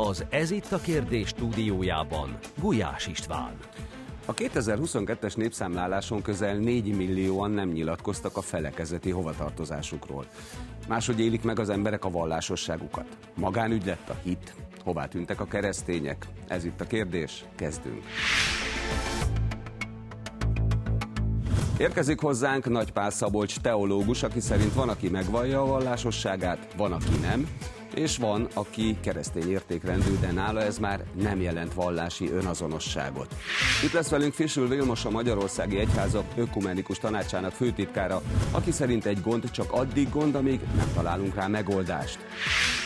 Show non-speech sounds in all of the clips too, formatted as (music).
Az Ez itt a kérdés stúdiójában Gulyás István. A 2022-es népszámláláson közel 4 millióan nem nyilatkoztak a felekezeti hovatartozásukról. Máshogy élik meg az emberek a vallásosságukat. Magánügy lett a hit, hová tűntek a keresztények? Ez itt a kérdés, kezdünk. Érkezik hozzánk Nagy Pál Szabolcs teológus, aki szerint van, aki megvallja a vallásosságát, van, aki nem, és van, aki keresztény értékrendű, de nála ez már nem jelent vallási önazonosságot. Itt lesz velünk Fisül Vilmos, a Magyarországi Egyházak Ökumenikus Tanácsának főtitkára, aki szerint egy gond csak addig gond, amíg nem találunk rá megoldást.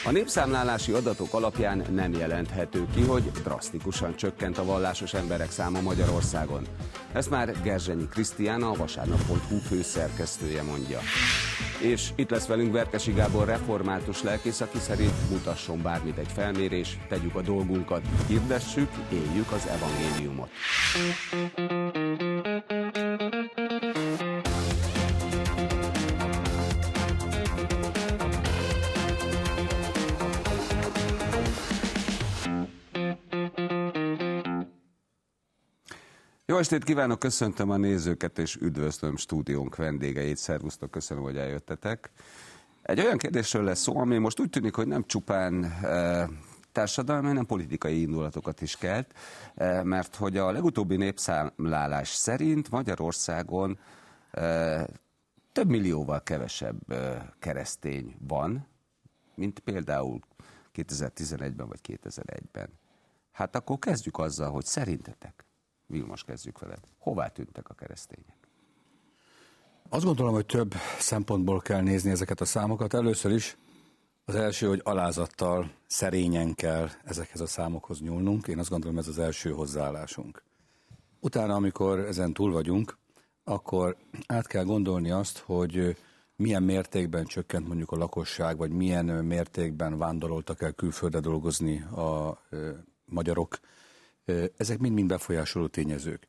A népszámlálási adatok alapján nem jelenthető ki, hogy drasztikusan csökkent a vallásos emberek száma Magyarországon. Ezt már Gerzsenyi Krisztiána, a vasárnap.hu főszerkesztője mondja. És itt lesz velünk Verkesi Gábor református lelkész, aki szerint mutasson bármit egy felmérés, tegyük a dolgunkat, hirdessük, éljük az evangéliumot. Jó estét kívánok, köszöntöm a nézőket és üdvözlöm stúdiónk vendégeit. Szervusztok, köszönöm, hogy eljöttetek. Egy olyan kérdésről lesz szó, ami most úgy tűnik, hogy nem csupán e, társadalmi, hanem politikai indulatokat is kelt, e, mert hogy a legutóbbi népszámlálás szerint Magyarországon e, több millióval kevesebb e, keresztény van, mint például 2011-ben vagy 2001-ben. Hát akkor kezdjük azzal, hogy szerintetek Vilmos, kezdjük veled. Hová tűntek a keresztények? Azt gondolom, hogy több szempontból kell nézni ezeket a számokat. Először is az első, hogy alázattal, szerényen kell ezekhez a számokhoz nyúlnunk. Én azt gondolom, ez az első hozzáállásunk. Utána, amikor ezen túl vagyunk, akkor át kell gondolni azt, hogy milyen mértékben csökkent mondjuk a lakosság, vagy milyen mértékben vándoroltak el külföldre dolgozni a magyarok, ezek mind-mind befolyásoló tényezők.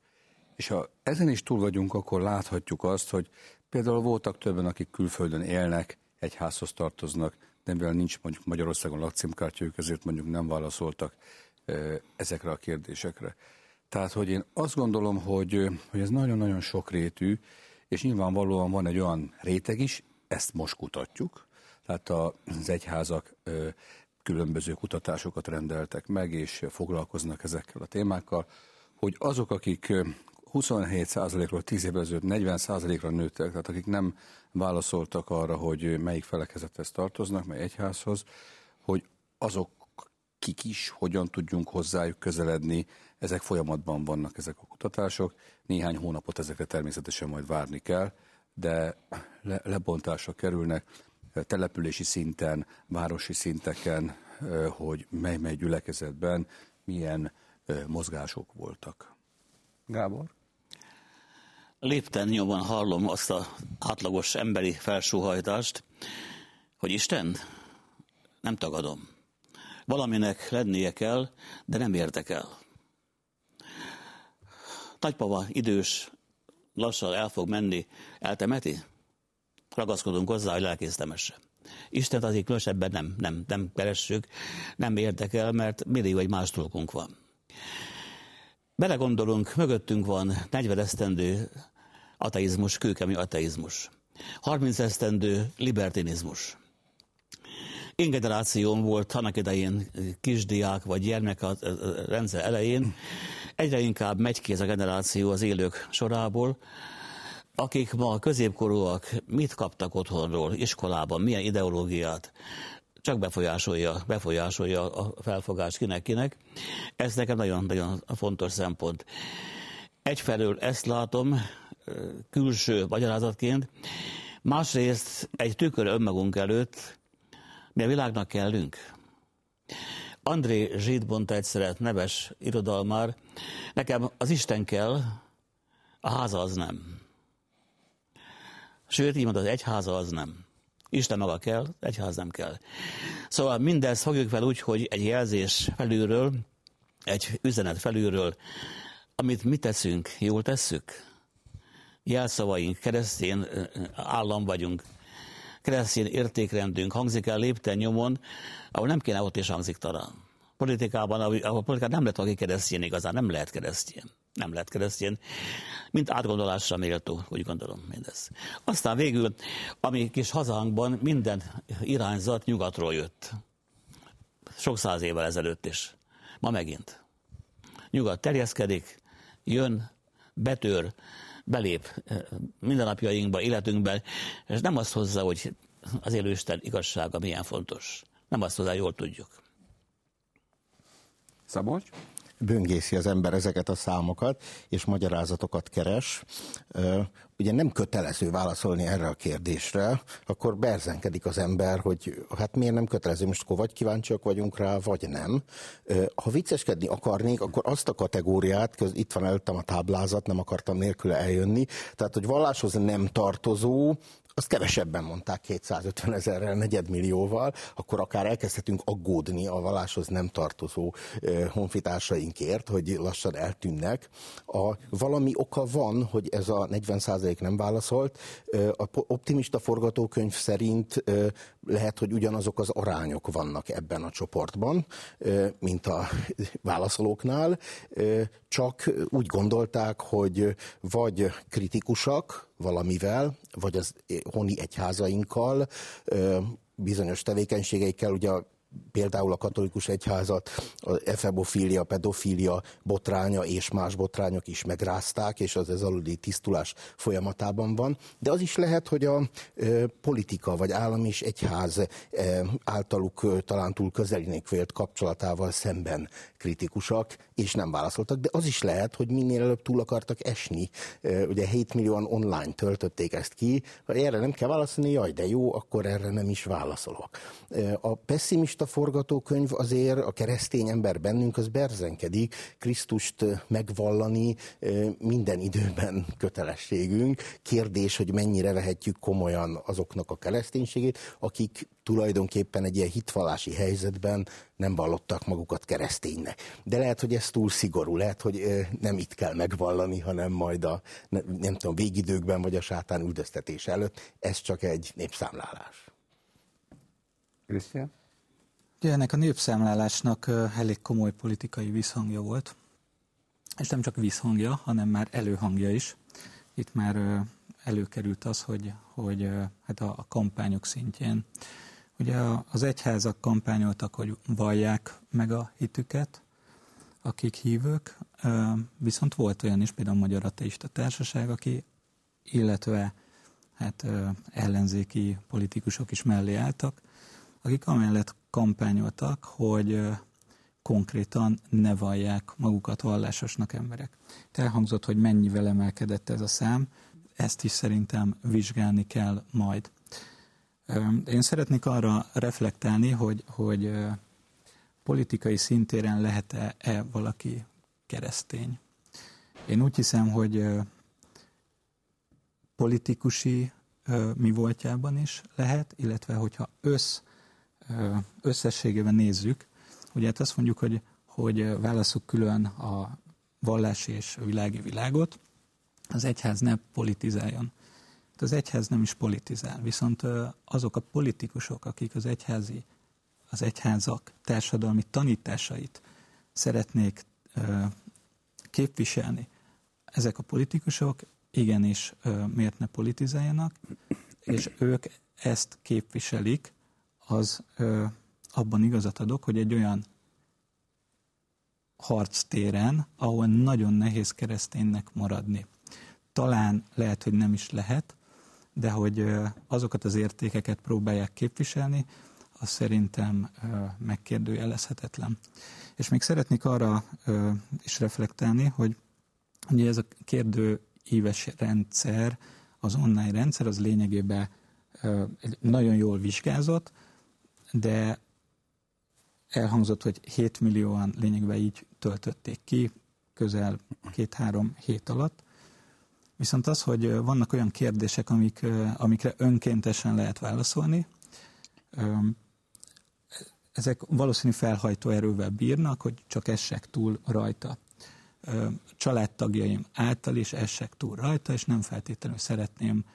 És ha ezen is túl vagyunk, akkor láthatjuk azt, hogy például voltak többen, akik külföldön élnek, egy házhoz tartoznak, de mivel nincs mondjuk Magyarországon lakcímkártyájuk, ezért mondjuk nem válaszoltak ezekre a kérdésekre. Tehát, hogy én azt gondolom, hogy, hogy ez nagyon-nagyon sokrétű, és nyilvánvalóan van egy olyan réteg is, ezt most kutatjuk, tehát az egyházak különböző kutatásokat rendeltek meg, és foglalkoznak ezekkel a témákkal, hogy azok, akik 27%-ról 10 évvel ezelőtt 40%-ra nőttek, tehát akik nem válaszoltak arra, hogy melyik felekezethez tartoznak, mely egyházhoz, hogy azok kik is, hogyan tudjunk hozzájuk közeledni, ezek folyamatban vannak ezek a kutatások. Néhány hónapot ezekre természetesen majd várni kell, de le, lebontásra kerülnek települési szinten, városi szinteken, hogy mely-mely gyülekezetben milyen mozgások voltak. Gábor? Lépten nyomban hallom azt a átlagos emberi felsóhajtást, hogy Isten, nem tagadom. Valaminek lennie kell, de nem értek el. Nagypapa idős, lassan el fog menni, eltemeti? Ragaszkodunk hozzá, hogy lelkész temesse. Isten azért különösebben nem, nem, nem keressük, nem érdekel, mert millió egy más dolgunk van. Belegondolunk, mögöttünk van 40 esztendő ateizmus, kőkemű ateizmus. 30 esztendő libertinizmus. Én generációm volt annak idején kisdiák vagy gyermek a rendszer elején, egyre inkább megy ki ez a generáció az élők sorából, akik ma középkorúak mit kaptak otthonról, iskolában, milyen ideológiát, csak befolyásolja, befolyásolja a felfogást kinek-kinek. Ez nekem nagyon-nagyon fontos szempont. Egyfelől ezt látom külső magyarázatként, másrészt egy tükör önmagunk előtt, mi a világnak kellünk. André Zsid mondta egyszer neves irodalmár, nekem az Isten kell, a háza az nem. Sőt, így mondta, az egyháza az nem. Isten maga kell, egyház nem kell. Szóval mindezt fogjuk fel úgy, hogy egy jelzés felülről, egy üzenet felülről, amit mi teszünk, jól tesszük. Jelszavaink, keresztény állam vagyunk, keresztény értékrendünk hangzik el lépten nyomon, ahol nem kéne ott is hangzik talán. politikában, a politikában nem lehet valaki keresztjén igazán, nem lehet keresztjén. Nem lehet keresztjén, mint átgondolásra méltó, úgy gondolom mindez. Aztán végül, ami kis hazánkban minden irányzat nyugatról jött. Sok száz évvel ezelőtt is. Ma megint. Nyugat terjeszkedik, jön, betör, belép mindennapjainkba, életünkbe, és nem azt hozza, hogy az élőisten igazsága milyen fontos. Nem azt hozzá, jól tudjuk. Szabolcs? Böngészi az ember ezeket a számokat, és magyarázatokat keres. Ugye nem kötelező válaszolni erre a kérdésre, akkor berzenkedik az ember, hogy hát miért nem kötelező, most akkor vagy kíváncsiak vagyunk rá, vagy nem. Ha vicceskedni akarnék, akkor azt a kategóriát, köz, itt van előttem a táblázat, nem akartam nélküle eljönni, tehát hogy valláshoz nem tartozó, azt kevesebben mondták 250 ezerrel, negyedmillióval, akkor akár elkezdhetünk aggódni a valláshoz nem tartozó honfitársainkért, hogy lassan eltűnnek. A, valami oka van, hogy ez a 40 nem válaszolt. A optimista forgatókönyv szerint lehet, hogy ugyanazok az arányok vannak ebben a csoportban, mint a (laughs) válaszolóknál, csak úgy gondolták, hogy vagy kritikusak valamivel, vagy az honi egyházainkkal, bizonyos tevékenységeikkel, ugye például a katolikus egyházat a efebofília, pedofília botránya és más botrányok is megrázták, és az ez aludi tisztulás folyamatában van. De az is lehet, hogy a e, politika vagy állam és egyház e, általuk e, talán túl közelinek vélt kapcsolatával szemben kritikusak, és nem válaszoltak, de az is lehet, hogy minél előbb túl akartak esni. E, ugye 7 millióan online töltötték ezt ki, erre nem kell válaszolni, jaj, de jó, akkor erre nem is válaszolok. E, a pessimista a forgatókönyv azért a keresztény ember bennünk az berzenkedik, Krisztust megvallani minden időben kötelességünk. Kérdés, hogy mennyire vehetjük komolyan azoknak a kereszténységét, akik tulajdonképpen egy ilyen hitvallási helyzetben nem vallottak magukat kereszténynek. De lehet, hogy ez túl szigorú, lehet, hogy nem itt kell megvallani, hanem majd a, nem tudom, végidőkben vagy a sátán üldöztetés előtt. Ez csak egy népszámlálás. Krisztián? Ugye ennek a népszámlálásnak elég komoly politikai visszhangja volt, és nem csak visszhangja, hanem már előhangja is. Itt már előkerült az, hogy, hogy hát a, a kampányok szintjén. Ugye az egyházak kampányoltak, hogy vallják meg a hitüket, akik hívők, viszont volt olyan is, például a Magyar Ateista Társaság, aki, illetve hát ellenzéki politikusok is mellé álltak, akik amellett kampányoltak, hogy konkrétan ne vallják magukat vallásosnak emberek. Elhangzott, hogy mennyivel emelkedett ez a szám, ezt is szerintem vizsgálni kell majd. Én szeretnék arra reflektálni, hogy, hogy politikai szintéren lehet-e valaki keresztény. Én úgy hiszem, hogy politikusi mi voltjában is lehet, illetve hogyha össz összességében nézzük, ugye hát azt mondjuk, hogy, hogy válaszuk külön a vallási és a világi világot, az egyház ne politizáljon. Hát az egyház nem is politizál, viszont azok a politikusok, akik az egyházi, az egyházak társadalmi tanításait szeretnék képviselni, ezek a politikusok igenis miért ne politizáljanak, és ők ezt képviselik, az ö, abban igazat adok, hogy egy olyan harctéren, ahol nagyon nehéz kereszténynek maradni. Talán lehet, hogy nem is lehet, de hogy ö, azokat az értékeket próbálják képviselni, az szerintem ö, megkérdőjelezhetetlen. És még szeretnék arra ö, is reflektálni, hogy ugye ez a kérdő éves rendszer, az online rendszer, az lényegében nagyon jól vizsgázott, de elhangzott, hogy 7 millióan lényegben így töltötték ki, közel két-három hét alatt. Viszont az, hogy vannak olyan kérdések, amik, amikre önkéntesen lehet válaszolni, ezek valószínű felhajtó erővel bírnak, hogy csak essek túl rajta. Családtagjaim által is essek túl rajta, és nem feltétlenül szeretném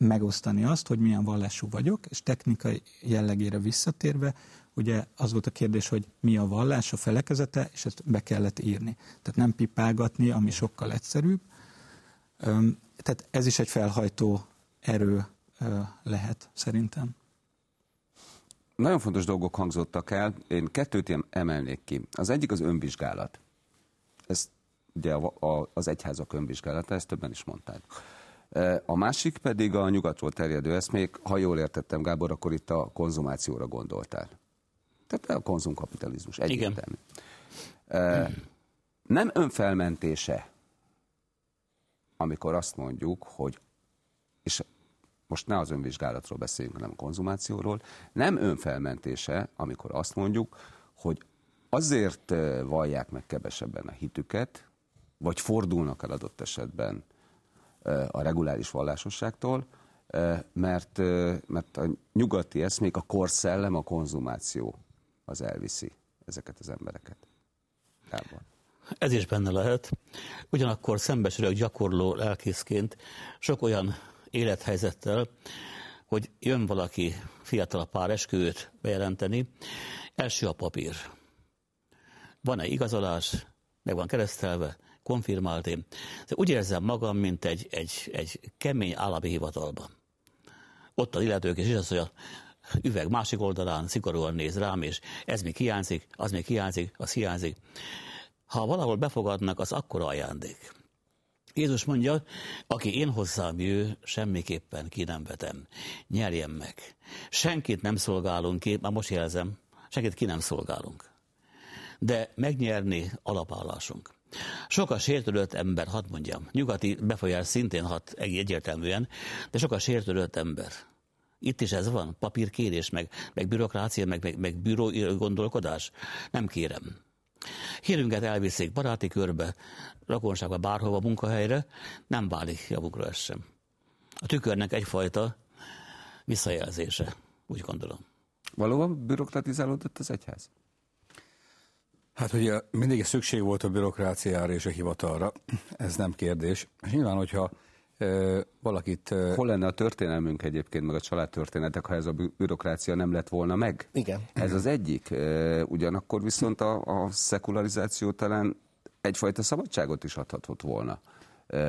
megosztani azt, hogy milyen vallású vagyok, és technikai jellegére visszatérve, ugye az volt a kérdés, hogy mi a vallás, a felekezete, és ezt be kellett írni. Tehát nem pipálgatni, ami sokkal egyszerűbb. Tehát ez is egy felhajtó erő lehet szerintem. Nagyon fontos dolgok hangzottak el, én kettőt emelnék ki. Az egyik az önvizsgálat. Ez ugye az egyházak önvizsgálata, ezt többen is mondták. A másik pedig a nyugatról terjedő eszmék, ha jól értettem, Gábor, akkor itt a konzumációra gondoltál. Tehát a konzumkapitalizmus egyértelmű. Igen. Nem önfelmentése, amikor azt mondjuk, hogy, és most ne az önvizsgálatról beszéljünk, hanem a konzumációról, nem önfelmentése, amikor azt mondjuk, hogy azért vallják meg kevesebben a hitüket, vagy fordulnak el adott esetben a reguláris vallásosságtól, mert, mert a nyugati eszmék, a korszellem, a konzumáció az elviszi ezeket az embereket. Gábor. Ez is benne lehet. Ugyanakkor szembesülök gyakorló lelkészként sok olyan élethelyzettel, hogy jön valaki fiatal pár esküvőt bejelenteni, első a papír. Van-e igazolás, meg van keresztelve, konfirmált én. De úgy érzem magam, mint egy, egy, egy kemény állami hivatalban. Ott az illetők, és az, hogy a üveg másik oldalán szigorúan néz rám, és ez még hiányzik, az még hiányzik, az hiányzik. Ha valahol befogadnak, az akkora ajándék. Jézus mondja, aki én hozzám jő, semmiképpen ki nem vetem. Nyerjen meg. Senkit nem szolgálunk ki, már most jelzem, senkit ki nem szolgálunk. De megnyerni alapállásunk. Sok a sértődött ember, hadd mondjam, nyugati befolyás szintén hat egyértelműen, de sok a sértődött ember. Itt is ez van, papírkérés, meg, meg bürokrácia, meg, meg, meg büró gondolkodás. Nem kérem. Hírünket elviszik baráti körbe, rakonságba, bárhova, munkahelyre, nem válik javukra ez sem. A tükörnek egyfajta visszajelzése, úgy gondolom. Valóban bürokratizálódott az egyház? Hát ugye mindig szükség volt a bürokráciára és a hivatalra, ez nem kérdés. És nyilván, hogyha e, valakit... E... Hol lenne a történelmünk egyébként, meg a családtörténetek, ha ez a bürokrácia nem lett volna meg? Igen. Ez az egyik. E, ugyanakkor viszont a, a szekularizáció talán egyfajta szabadságot is adhatott volna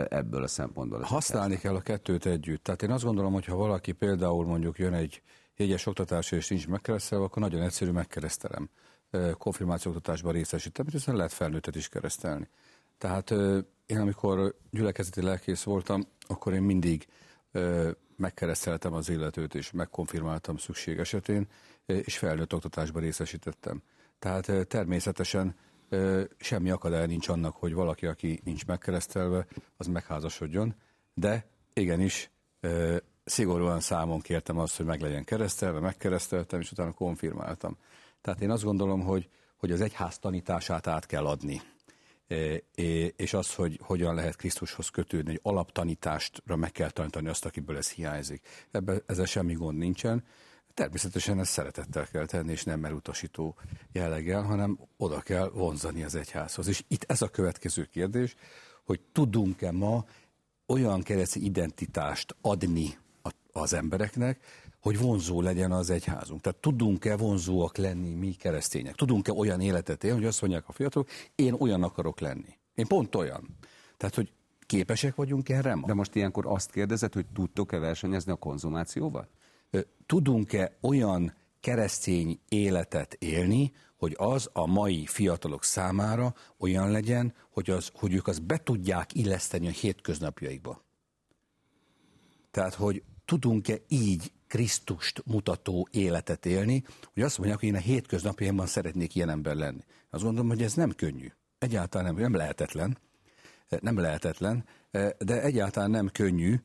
ebből a szempontból. Használni kell a kettőt együtt. Tehát én azt gondolom, hogy ha valaki például mondjuk jön egy jegyes oktatásra és nincs megkeresztelve, akkor nagyon egyszerű megkeresztelem konfirmációoktatásban részesítem, hiszen lehet felnőttet is keresztelni. Tehát én amikor gyülekezeti lelkész voltam, akkor én mindig megkereszteltem az illetőt, és megkonfirmáltam szükség esetén, és felnőtt oktatásban részesítettem. Tehát természetesen semmi akadály nincs annak, hogy valaki, aki nincs megkeresztelve, az megházasodjon, de igenis szigorúan számon kértem azt, hogy meg legyen keresztelve, megkereszteltem, és utána konfirmáltam. Tehát én azt gondolom, hogy, hogy az egyház tanítását át kell adni. E, és az, hogy hogyan lehet Krisztushoz kötődni, egy alaptanítástra meg kell tanítani azt, akiből ez hiányzik. Ebben ezzel semmi gond nincsen. Természetesen ezt szeretettel kell tenni, és nem elutasító jelleggel, hanem oda kell vonzani az egyházhoz. És itt ez a következő kérdés, hogy tudunk-e ma olyan keresztény identitást adni az embereknek, hogy vonzó legyen az egyházunk. Tehát tudunk-e vonzóak lenni mi keresztények? Tudunk-e olyan életet élni, hogy azt mondják a fiatalok, én olyan akarok lenni. Én pont olyan. Tehát, hogy képesek vagyunk erre ma? De most ilyenkor azt kérdezed, hogy tudtok-e versenyezni a konzumációval? Tudunk-e olyan keresztény életet élni, hogy az a mai fiatalok számára olyan legyen, hogy, az, hogy ők azt be tudják illeszteni a hétköznapjaikba. Tehát, hogy tudunk-e így Krisztust mutató életet élni, hogy azt mondják, hogy én a hétköznapjaimban szeretnék ilyen ember lenni. Azt gondolom, hogy ez nem könnyű. Egyáltalán nem, nem lehetetlen, nem lehetetlen, de egyáltalán nem könnyű,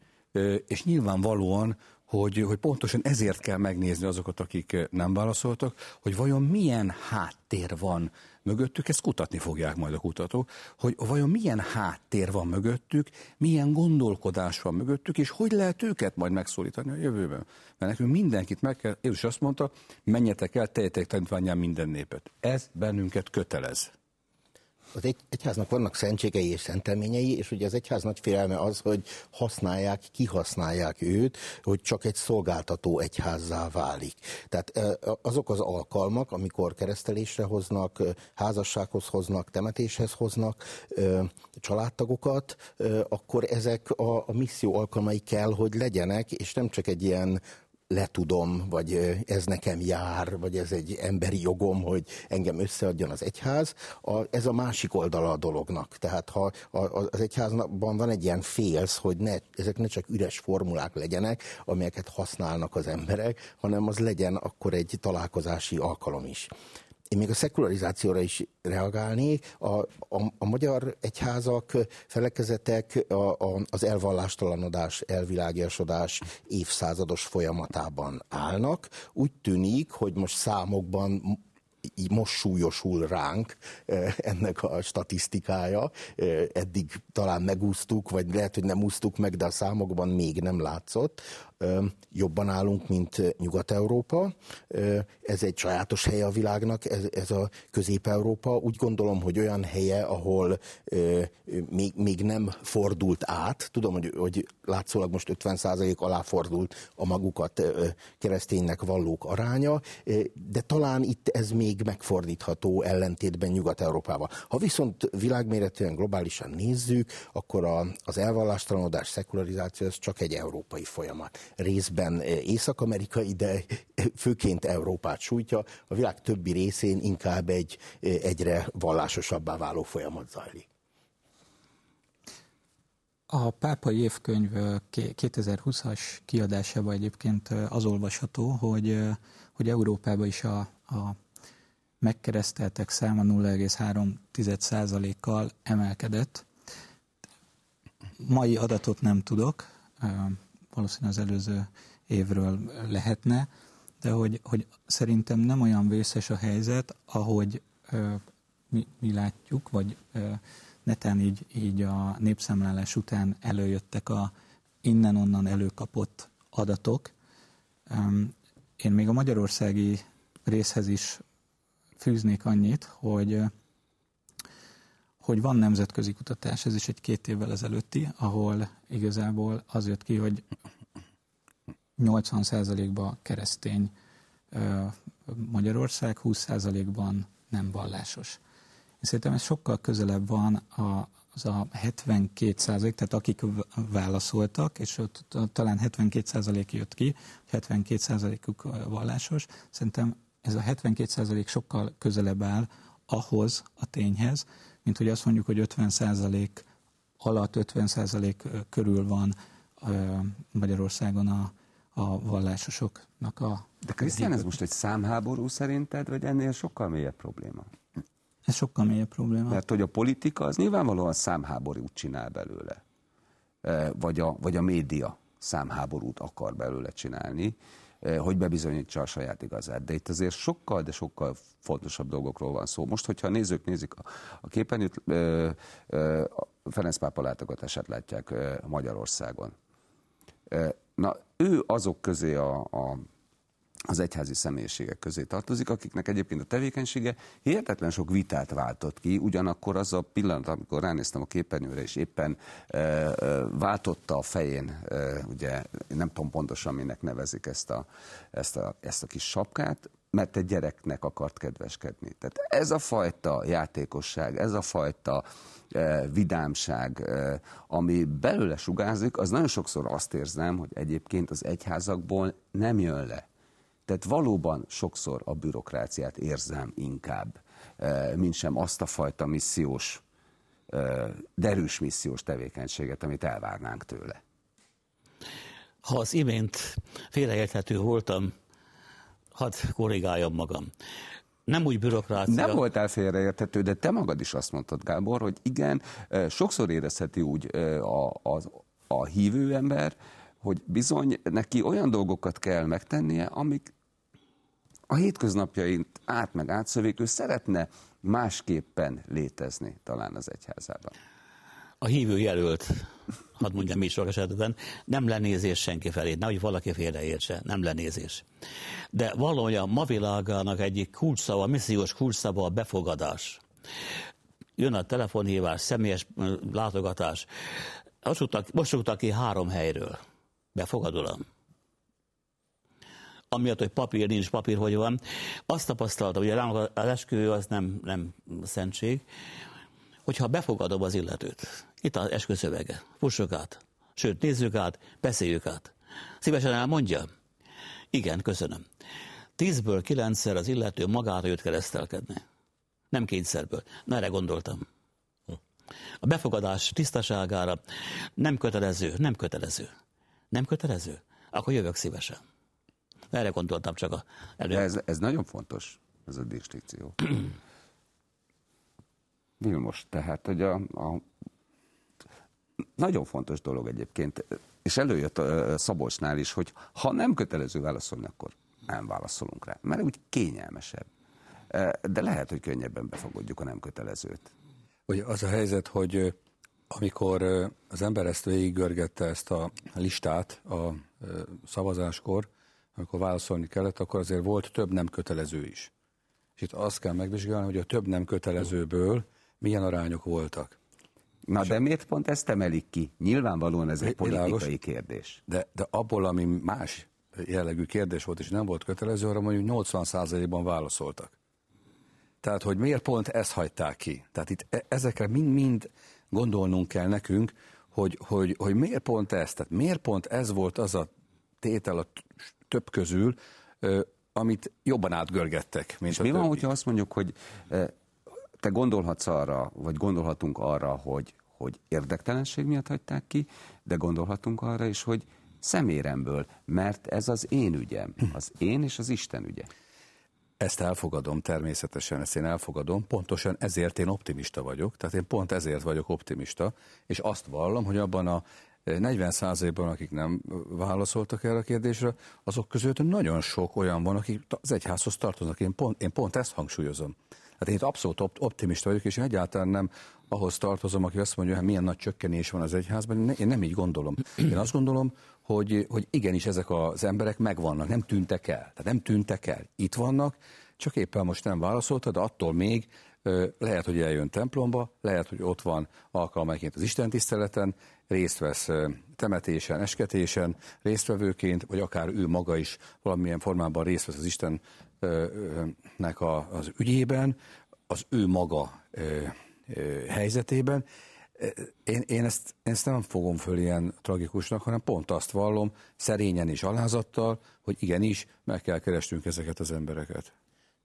és nyilvánvalóan hogy, hogy pontosan ezért kell megnézni azokat, akik eh, nem válaszoltak, hogy vajon milyen háttér van mögöttük, ezt kutatni fogják majd a kutatók, hogy vajon milyen háttér van mögöttük, milyen gondolkodás van mögöttük, és hogy lehet őket majd megszólítani a jövőben. Mert nekünk mindenkit meg kell, Jézus azt mondta, menjetek el, teljetek tanítványán minden népet. Ez bennünket kötelez. Az egy, egyháznak vannak szentségei és szentelményei, és ugye az egyház nagy félelme az, hogy használják, kihasználják őt, hogy csak egy szolgáltató egyházzá válik. Tehát azok az alkalmak, amikor keresztelésre hoznak, házassághoz hoznak, temetéshez hoznak családtagokat, akkor ezek a, a misszió alkalmai kell, hogy legyenek, és nem csak egy ilyen letudom, vagy ez nekem jár, vagy ez egy emberi jogom, hogy engem összeadjon az egyház. A, ez a másik oldala a dolognak. Tehát ha a, az egyházban van egy ilyen félsz, hogy ne, ezek ne csak üres formulák legyenek, amelyeket használnak az emberek, hanem az legyen akkor egy találkozási alkalom is. Én még a szekularizációra is reagálnék. A, a, a magyar egyházak, felekezetek a, a, az elvallástalanodás, elvilágiasodás évszázados folyamatában állnak. Úgy tűnik, hogy most számokban így most súlyosul ránk ennek a statisztikája. Eddig talán megúsztuk, vagy lehet, hogy nem úsztuk meg, de a számokban még nem látszott jobban állunk, mint Nyugat-Európa. Ez egy sajátos helye a világnak, ez, ez a Közép-Európa. Úgy gondolom, hogy olyan helye, ahol még, még nem fordult át. Tudom, hogy, hogy látszólag most 50% alá fordult a magukat kereszténynek vallók aránya, de talán itt ez még megfordítható ellentétben Nyugat-Európával. Ha viszont világméretűen globálisan nézzük, akkor a, az elvallástalanodás, szekularizáció az csak egy európai folyamat részben eh, észak-amerikai, de főként Európát sújtja, a világ többi részén inkább egy eh, egyre vallásosabbá váló folyamat zajlik. A pápai évkönyv 2020-as eh, kiadásában egyébként az olvasható, hogy, hogy Európában is a, a megkereszteltek száma 0,3%-kal emelkedett. Mai adatot nem tudok, valószínűleg az előző évről lehetne, de hogy, hogy szerintem nem olyan vészes a helyzet, ahogy ö, mi, mi látjuk, vagy ö, neten így, így a népszámlálás után előjöttek a innen-onnan előkapott adatok. Én még a magyarországi részhez is fűznék annyit, hogy hogy van nemzetközi kutatás, ez is egy két évvel ezelőtti, ahol igazából az jött ki, hogy 80%-ban keresztény Magyarország, 20%-ban nem vallásos. Én szerintem ez sokkal közelebb van a, az a 72 százalék, tehát akik válaszoltak, és ott talán 72 százalék jött ki, 72 százalékuk vallásos, szerintem ez a 72 százalék sokkal közelebb áll ahhoz a tényhez, mint hogy azt mondjuk, hogy 50 százalék alatt 50 százalék körül van Magyarországon a, a vallásosoknak a... De Krisztián, ez most egy számháború szerinted, vagy ennél sokkal mélyebb probléma? Ez sokkal mélyebb probléma. Mert hogy a politika az nyilvánvalóan számháborút csinál belőle. Vagy a, vagy a média számháborút akar belőle csinálni, hogy bebizonyítsa a saját igazát. De itt azért sokkal, de sokkal fontosabb dolgokról van szó. Most, hogyha a nézők nézik a, a képernyőt, Ferenc pápa látogatását látják Magyarországon. Na, ő azok közé a, a az egyházi személyiségek közé tartozik, akiknek egyébként a tevékenysége hihetetlen sok vitát váltott ki, ugyanakkor az a pillanat, amikor ránéztem a képernyőre, és éppen e, e, váltotta a fején, e, ugye nem tudom pontosan minek nevezik ezt a, ezt a, ezt a kis sapkát, mert egy gyereknek akart kedveskedni. Tehát ez a fajta játékosság, ez a fajta e, vidámság, e, ami belőle sugárzik, az nagyon sokszor azt érzem, hogy egyébként az egyházakból nem jön le. Tehát valóban sokszor a bürokráciát érzem inkább, e, mint sem azt a fajta missziós, e, derűs missziós tevékenységet, amit elvárnánk tőle. Ha az imént félreérthető voltam, hadd korrigáljam magam. Nem úgy bürokrácia. Nem voltál félreérthető, de te magad is azt mondtad, Gábor, hogy igen, sokszor érezheti úgy a, a, a hívő ember, hogy bizony neki olyan dolgokat kell megtennie, amik a hétköznapjaint át meg átszövék, ő szeretne másképpen létezni talán az egyházában. A hívő jelölt, hadd mondjam is sok esetben, nem lenézés senki felé, nehogy valaki félreértse, nem lenézés. De valahogy a ma világának egyik kulcsszava, missziós kulcsszava a befogadás. jön a telefonhívás, személyes látogatás. Most rúgtak, ki három helyről. Befogadulom. Amiatt, hogy papír nincs, papír hogy van. Azt tapasztaltam, hogy az eskü az nem, nem szentség, hogyha befogadom az illetőt. Itt az esküszövege. Fussuk át. Sőt, nézzük át, beszéljük át. Szívesen elmondja? Igen, köszönöm. Tízből kilencszer az illető magától jött keresztelkedni. Nem kényszerből. Na, erre gondoltam. A befogadás tisztaságára nem kötelező, nem kötelező. Nem kötelező? Akkor jövök szívesen. Erre gondoltam csak a elő. ez, ez nagyon fontos, ez a distinkció. Vilmos, tehát, hogy a, a nagyon fontos dolog egyébként, és előjött a Szabolcsnál is, hogy ha nem kötelező válaszolni, akkor nem válaszolunk rá, mert úgy kényelmesebb. De lehet, hogy könnyebben befogadjuk a nem kötelezőt. Ugye az a helyzet, hogy amikor az ember ezt végiggörgette, ezt a listát a szavazáskor, amikor válaszolni kellett, akkor azért volt több nem kötelező is. És itt azt kell megvizsgálni, hogy a több nem kötelezőből milyen arányok voltak. Na de miért pont ezt emelik ki? Nyilvánvalóan ez egy politikai világos, kérdés. De, de abból, ami más jellegű kérdés volt, és nem volt kötelező, arra mondjuk 80%-ban válaszoltak. Tehát, hogy miért pont ezt hagyták ki? Tehát itt e- ezekre mind-mind gondolnunk kell nekünk, hogy, hogy, hogy miért pont ez? Tehát miért pont ez volt az a tétel a több közül, amit jobban átgörgettek, mint És mi többi. van, hogyha azt mondjuk, hogy te gondolhatsz arra, vagy gondolhatunk arra, hogy, hogy érdektelenség miatt hagyták ki, de gondolhatunk arra is, hogy szeméremből, mert ez az én ügyem, az én és az Isten ügye. Ezt elfogadom természetesen, ezt én elfogadom, pontosan ezért én optimista vagyok, tehát én pont ezért vagyok optimista, és azt vallom, hogy abban a 40 ban akik nem válaszoltak erre a kérdésre, azok között nagyon sok olyan van, akik az egyházhoz tartoznak. Én pont, én pont ezt hangsúlyozom. Hát én abszolút optimista vagyok, és egyáltalán nem ahhoz tartozom, aki azt mondja, hogy milyen nagy csökkenés van az egyházban. Én nem így gondolom. Én azt gondolom, hogy, hogy igenis ezek az emberek megvannak, nem tűntek el. Tehát nem tűntek el. Itt vannak, csak éppen most nem válaszolta, de attól még lehet, hogy eljön templomba, lehet, hogy ott van alkalmanként az Isten tiszteleten, részt vesz temetésen, esketésen, résztvevőként, vagy akár ő maga is valamilyen formában részt vesz az Istennek az ügyében, az ő maga helyzetében. Én, én, ezt, én ezt nem fogom föl ilyen tragikusnak, hanem pont azt vallom, szerényen és alázattal, hogy igenis meg kell keresnünk ezeket az embereket.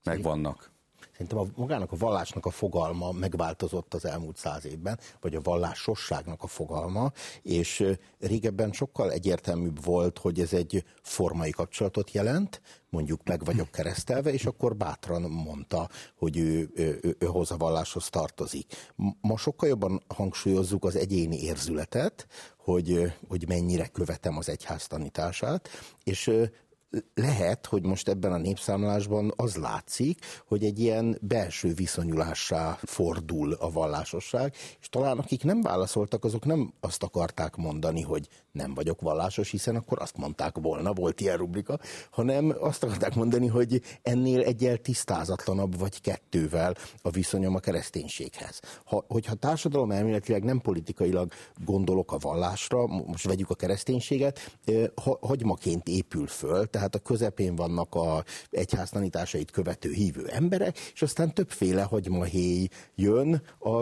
Megvannak. Szerintem a, magának a vallásnak a fogalma megváltozott az elmúlt száz évben, vagy a vallásosságnak a fogalma, és régebben sokkal egyértelműbb volt, hogy ez egy formai kapcsolatot jelent, mondjuk meg vagyok keresztelve, és akkor bátran mondta, hogy ő, ő, ő, ő a valláshoz tartozik. Ma sokkal jobban hangsúlyozzuk az egyéni érzületet, hogy, hogy mennyire követem az egyház tanítását, és lehet, hogy most ebben a népszámlásban az látszik, hogy egy ilyen belső viszonyulássá fordul a vallásosság, és talán akik nem válaszoltak, azok nem azt akarták mondani, hogy nem vagyok vallásos, hiszen akkor azt mondták volna, volt ilyen rubrika, hanem azt akarták mondani, hogy ennél egyel tisztázatlanabb vagy kettővel a viszonyom a kereszténységhez. Ha, hogyha társadalom elméletileg nem politikailag gondolok a vallásra, most vegyük a kereszténységet, hagymaként épül föl, tehát a közepén vannak a egyház tanításait követő hívő emberek, és aztán többféle hagymahéj jön a,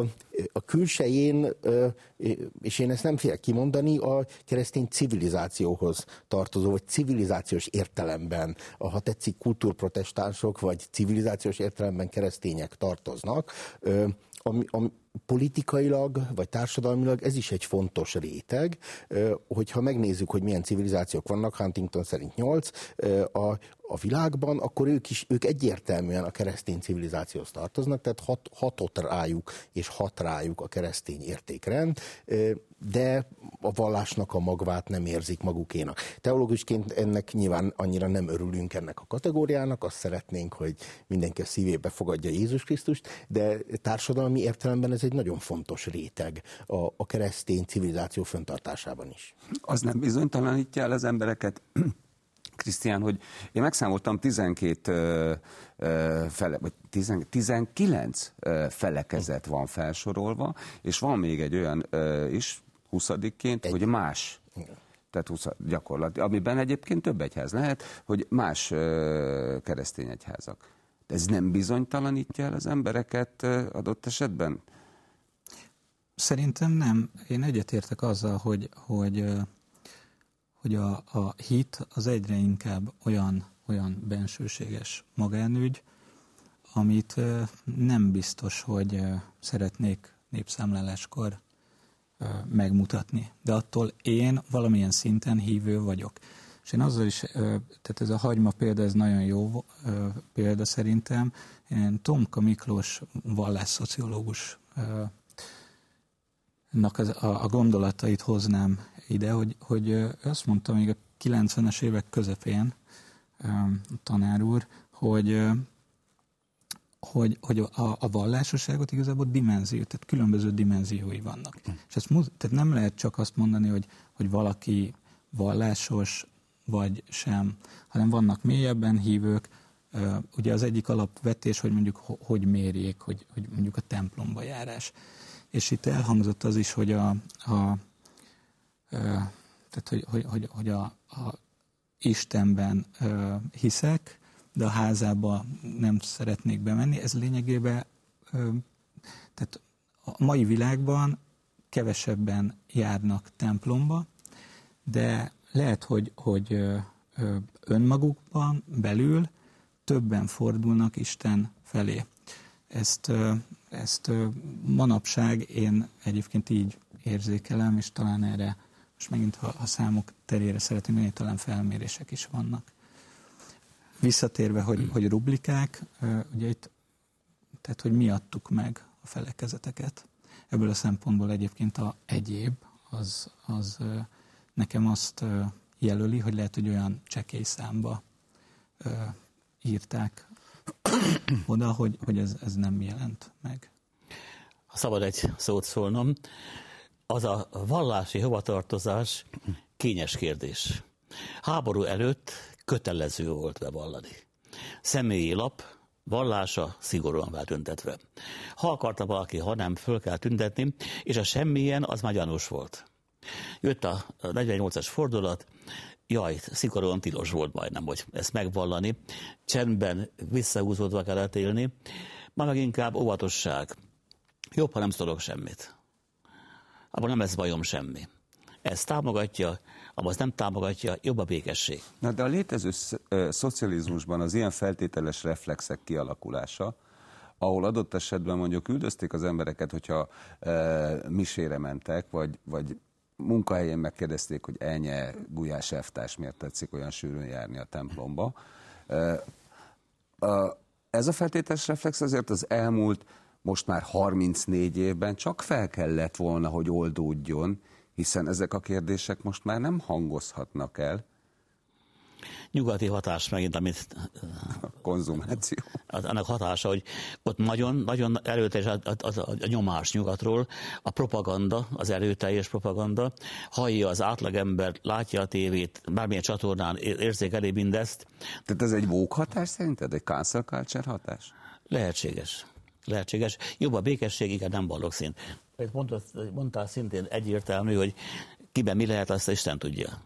a külsején, és én ezt nem félek kimondani, a keresztény civilizációhoz tartozó, vagy civilizációs értelemben, ha tetszik, kultúrprotestánsok, vagy civilizációs értelemben keresztények tartoznak, ami, ami politikailag vagy társadalmilag ez is egy fontos réteg, hogyha megnézzük, hogy milyen civilizációk vannak, Huntington szerint 8, a, a világban, akkor ők is, ők egyértelműen a keresztény civilizációhoz tartoznak, tehát hat, hatott rájuk és hat rájuk a keresztény értékrend, de a vallásnak a magvát nem érzik magukénak. Teológusként ennek nyilván annyira nem örülünk ennek a kategóriának, azt szeretnénk, hogy mindenki a szívébe fogadja Jézus Krisztust, de társadalmi értelemben ez egy nagyon fontos réteg a, a keresztény civilizáció föntartásában is. Az nem bizonytalanítja el az embereket, (clears throat) Krisztián, hogy én megszámoltam 12 fele, vagy 19 felekezet van felsorolva, és van még egy olyan is, 20-ként, hogy más tehát 20 gyakorlat, amiben egyébként több egyház lehet, hogy más keresztény egyházak. De ez nem bizonytalanítja el az embereket adott esetben? Szerintem nem. Én egyetértek azzal, hogy, hogy, hogy a, a hit az egyre inkább olyan, olyan bensőséges magánügy, amit nem biztos, hogy szeretnék népszámláláskor megmutatni. De attól én valamilyen szinten hívő vagyok. És én azzal is, tehát ez a hagyma példa, ez nagyon jó példa szerintem. Én Tomka Miklós vallásszociológus az, a, a gondolatait hoznám ide, hogy, hogy azt mondta még a 90-es évek közepén a tanár úr, hogy hogy, hogy a, a vallásosságot igazából dimenzió, tehát különböző dimenziói vannak. Hm. És ezt, tehát nem lehet csak azt mondani, hogy, hogy valaki vallásos, vagy sem, hanem vannak mélyebben hívők. Ugye az egyik alapvetés, hogy mondjuk hogy mérjék, hogy, hogy mondjuk a templomba járás. És itt elhangzott az is, hogy a, a tehát hogy, hogy, hogy, hogy a, a Istenben hiszek, de a házába nem szeretnék bemenni. Ez lényegében, tehát a mai világban kevesebben járnak templomba, de lehet, hogy, hogy önmagukban belül többen fordulnak Isten felé. Ezt, ezt manapság én egyébként így érzékelem, és talán erre most megint, ha a számok terére szeretném menni, talán felmérések is vannak. Visszatérve, hogy, hogy rublikák, ugye itt, tehát hogy mi adtuk meg a felekezeteket. Ebből a szempontból egyébként a egyéb, az, az nekem azt jelöli, hogy lehet, hogy olyan csekély számba írták oda, hogy, hogy ez, ez nem jelent meg. Ha szabad egy szót szólnom, az a vallási hovatartozás kényes kérdés. Háború előtt kötelező volt bevallani. Személyi lap, vallása szigorúan vált tüntetve. Ha akarta valaki, ha nem, föl kell tüntetni, és a semmilyen az már gyanús volt. Jött a 48-as fordulat, jaj, szigorúan tilos volt majdnem, hogy ezt megvallani, csendben visszahúzódva kellett élni, ma meg inkább óvatosság. Jobb, ha nem szólok semmit. Abban nem lesz bajom semmi. Ez támogatja, az nem támogatja, jobb a békesség. Na de a létező szocializmusban az ilyen feltételes reflexek kialakulása, ahol adott esetben mondjuk üldözték az embereket, hogyha e, misére mentek, vagy, vagy munkahelyén megkérdezték, hogy elnye Gulyás Eftárs miért tetszik olyan sűrűn járni a templomba. E, a, ez a feltételes reflex azért az elmúlt most már 34 évben csak fel kellett volna, hogy oldódjon, hiszen ezek a kérdések most már nem hangozhatnak el. Nyugati hatás megint, amit... A konzumáció. Annak hatása, hogy ott nagyon, nagyon erőteljes a, a, a, a nyomás nyugatról, a propaganda, az erőteljes propaganda, hallja az átlagember, látja a tévét, bármilyen csatornán érzékeli mindezt. Tehát ez egy vók hatás szerinted? Egy cancel culture hatás? Lehetséges. Lehetséges. Jobb a békesség, igen, nem ballok szint. Mondtál, mondtál szintén egyértelmű, hogy kiben mi lehet, azt Isten tudja.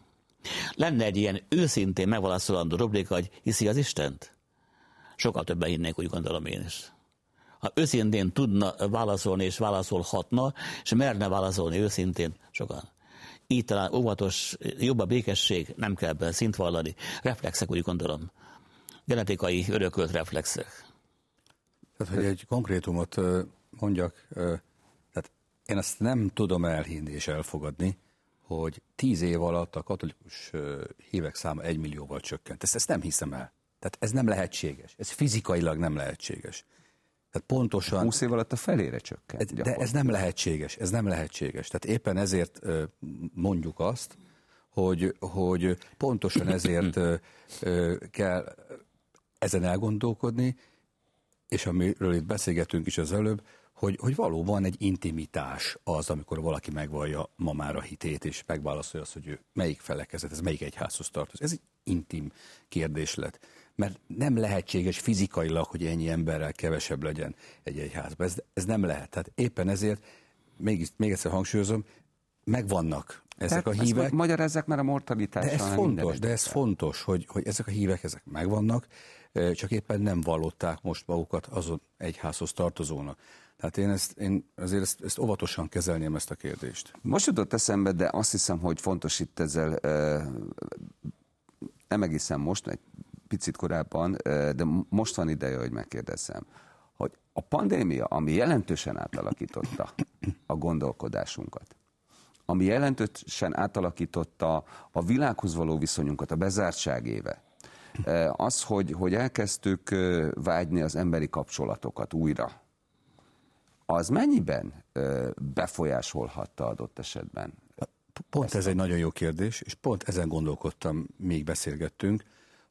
Lenne egy ilyen őszintén megválaszolandó rubrika, hogy hiszi az Istent? Sokkal többen hinnék, úgy gondolom én is. Ha őszintén tudna válaszolni, és válaszolhatna, és merne válaszolni őszintén, sokan. Így talán óvatos, jobb a békesség, nem kell be szint vallani. Reflexek, úgy gondolom. Genetikai örökölt reflexek. Tehát, hogy egy konkrétumot mondjak, én azt nem tudom elhinni és elfogadni, hogy tíz év alatt a katolikus hívek száma egy millióval csökkent. Ezt, ezt nem hiszem el. Tehát ez nem lehetséges. Ez fizikailag nem lehetséges. Tehát pontosan... 20 év alatt a felére csökkent. De ez nem lehetséges. Ez nem lehetséges. Tehát éppen ezért mondjuk azt, hogy, hogy pontosan ezért kell ezen elgondolkodni, és amiről itt beszélgetünk is az előbb, hogy, hogy valóban egy intimitás az, amikor valaki megvallja ma már a hitét, és megválaszolja azt, hogy ő melyik felekezet, ez melyik egyházhoz tartozik. Ez intim kérdés lett. Mert nem lehetséges fizikailag, hogy ennyi emberrel kevesebb legyen egy egyházban. Ez, ez nem lehet. Tehát éppen ezért, még, még egyszer hangsúlyozom, megvannak ezek Tehát a hívek. Magyarázzák már a mortalitással. De ez fontos, de ez fontos, hogy, hogy ezek a hívek, ezek megvannak, csak éppen nem vallották most magukat azon egyházhoz tartozónak. Tehát én, ezt, én azért ezt, ezt óvatosan kezelném ezt a kérdést. Most jutott eszembe, de azt hiszem, hogy fontos itt ezzel, nem egészen most, egy picit korábban, de most van ideje, hogy megkérdezzem, hogy a pandémia, ami jelentősen átalakította a gondolkodásunkat, ami jelentősen átalakította a világhoz való viszonyunkat, a bezártság éve, az, hogy, hogy elkezdtük vágyni az emberi kapcsolatokat újra, az mennyiben befolyásolhatta adott esetben? Pont ez egy nagyon jó kérdés, és pont ezen gondolkodtam, még beszélgettünk,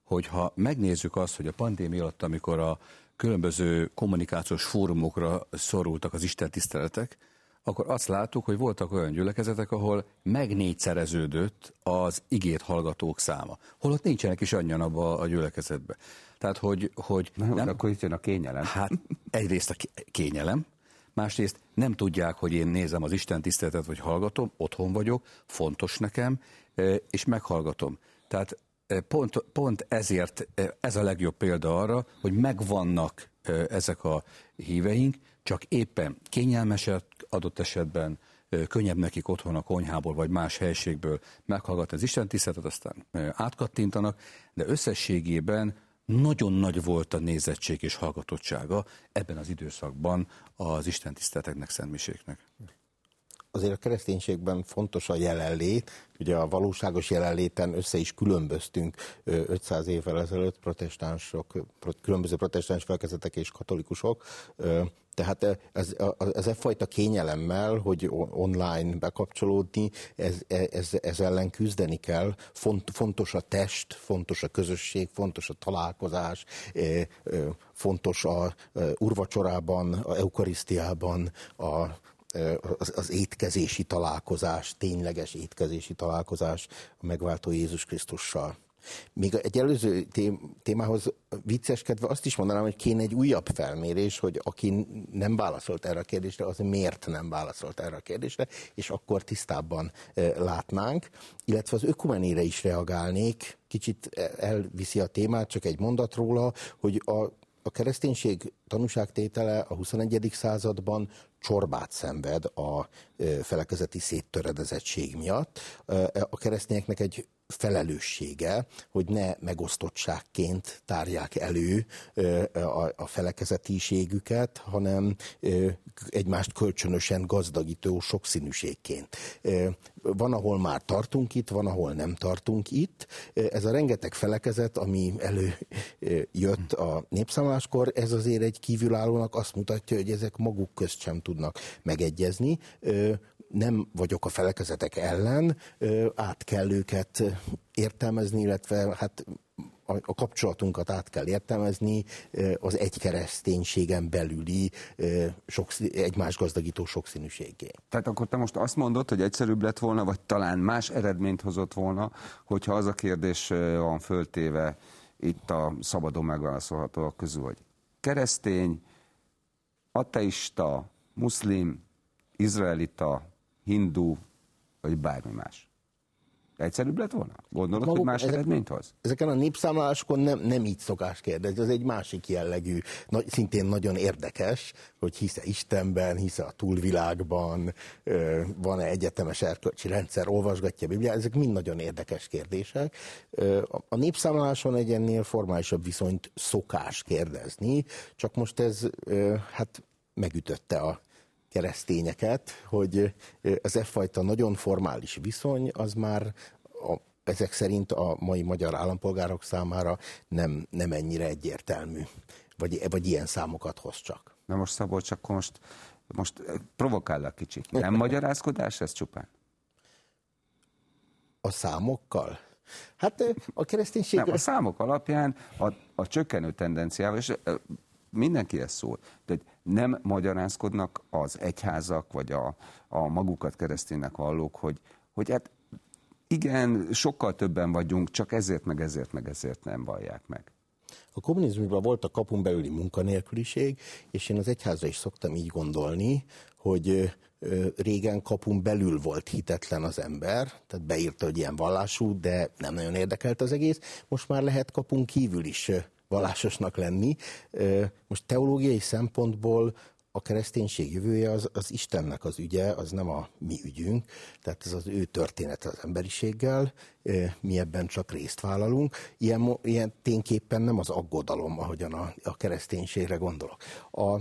hogy ha megnézzük azt, hogy a pandémia alatt, amikor a különböző kommunikációs fórumokra szorultak az Isten tiszteletek, akkor azt láttuk, hogy voltak olyan gyülekezetek, ahol megnégyszereződött az igét hallgatók száma. Holott nincsenek is annyian abba a gyülekezetbe. Tehát, hogy... hogy Na, nem, akkor itt jön a kényelem. Hát egyrészt a kényelem, másrészt nem tudják, hogy én nézem az Isten tiszteletet, vagy hallgatom, otthon vagyok, fontos nekem, és meghallgatom. Tehát pont, pont ezért ez a legjobb példa arra, hogy megvannak ezek a híveink, csak éppen kényelmesek adott esetben, könnyebb nekik otthon a konyhából vagy más helységből meghallgatni az Isten tiszteletet, aztán átkattintanak, de összességében nagyon nagy volt a nézettség és hallgatottsága ebben az időszakban az Isten tiszteleteknek, szentmiségnek azért a kereszténységben fontos a jelenlét, ugye a valóságos jelenléten össze is különböztünk 500 évvel ezelőtt protestánsok, különböző protestáns felkezetek és katolikusok, tehát ez, ez e fajta kényelemmel, hogy online bekapcsolódni, ez, ez, ez ellen küzdeni kell. Font, fontos a test, fontos a közösség, fontos a találkozás, fontos a urvacsorában, a eukarisztiában, a az, az étkezési találkozás, tényleges étkezési találkozás a megváltó Jézus Krisztussal. Még egy előző témához vicceskedve azt is mondanám, hogy kéne egy újabb felmérés, hogy aki nem válaszolt erre a kérdésre, az miért nem válaszolt erre a kérdésre, és akkor tisztábban látnánk, illetve az ökumenére is reagálnék, kicsit elviszi a témát, csak egy mondat róla, hogy a a kereszténység tanúságtétele a 21. században csorbát szenved a felekezeti széttöredezettség miatt. A keresztényeknek egy felelőssége, hogy ne megosztottságként tárják elő a felekezetiségüket, hanem egymást kölcsönösen gazdagító sokszínűségként. Van, ahol már tartunk itt, van, ahol nem tartunk itt. Ez a rengeteg felekezet, ami előjött a népszámláskor, ez azért egy kívülállónak azt mutatja, hogy ezek maguk közt sem tudnak megegyezni nem vagyok a felekezetek ellen, át kell őket értelmezni, illetve hát a kapcsolatunkat át kell értelmezni az egy kereszténységen belüli sok, egymás gazdagító sokszínűségé. Tehát akkor te most azt mondod, hogy egyszerűbb lett volna, vagy talán más eredményt hozott volna, hogyha az a kérdés van föltéve itt a szabadon megválaszolhatóak közül, hogy keresztény, ateista, muszlim, izraelita, hindu, vagy bármi más. Egyszerűbb lett volna? Gondolod, Maguk, hogy más ezek, eredményt hoz? Ezeken a népszámlálásokon nem, nem így szokás kérdezni, ez egy másik jellegű, nagy, szintén nagyon érdekes, hogy hisze Istenben, hisze a túlvilágban, van-e egyetemes erkölcsi rendszer, olvasgatja a Bibliát, ezek mind nagyon érdekes kérdések. A népszámláláson egy ennél formálisabb viszonyt szokás kérdezni, csak most ez hát megütötte a keresztényeket, hogy ez e fajta nagyon formális viszony, az már a, ezek szerint a mai magyar állampolgárok számára nem, nem ennyire egyértelmű, vagy, vagy ilyen számokat hoz csak. Na most Szabolcs, akkor most, most provokállak kicsit. Nem magyarázkodás ez csupán? A számokkal? Hát a kereszténység... Nem, a számok alapján a, a csökkenő tendenciával, és mindenki ezt szól, de nem magyarázkodnak az egyházak, vagy a, a magukat kereszténynek vallók, hogy, hogy hát igen, sokkal többen vagyunk, csak ezért, meg ezért, meg ezért nem vallják meg. A kommunizmusban volt a kapun belüli munkanélküliség, és én az egyházra is szoktam így gondolni, hogy régen kapun belül volt hitetlen az ember, tehát beírta, hogy ilyen vallású, de nem nagyon érdekelt az egész. Most már lehet kapun kívül is vallásosnak lenni. Most teológiai szempontból a kereszténység jövője az, az Istennek az ügye, az nem a mi ügyünk, tehát ez az ő története az emberiséggel, mi ebben csak részt vállalunk. Ilyen, ilyen tényképpen nem az aggodalom, ahogyan a, a kereszténységre gondolok. A,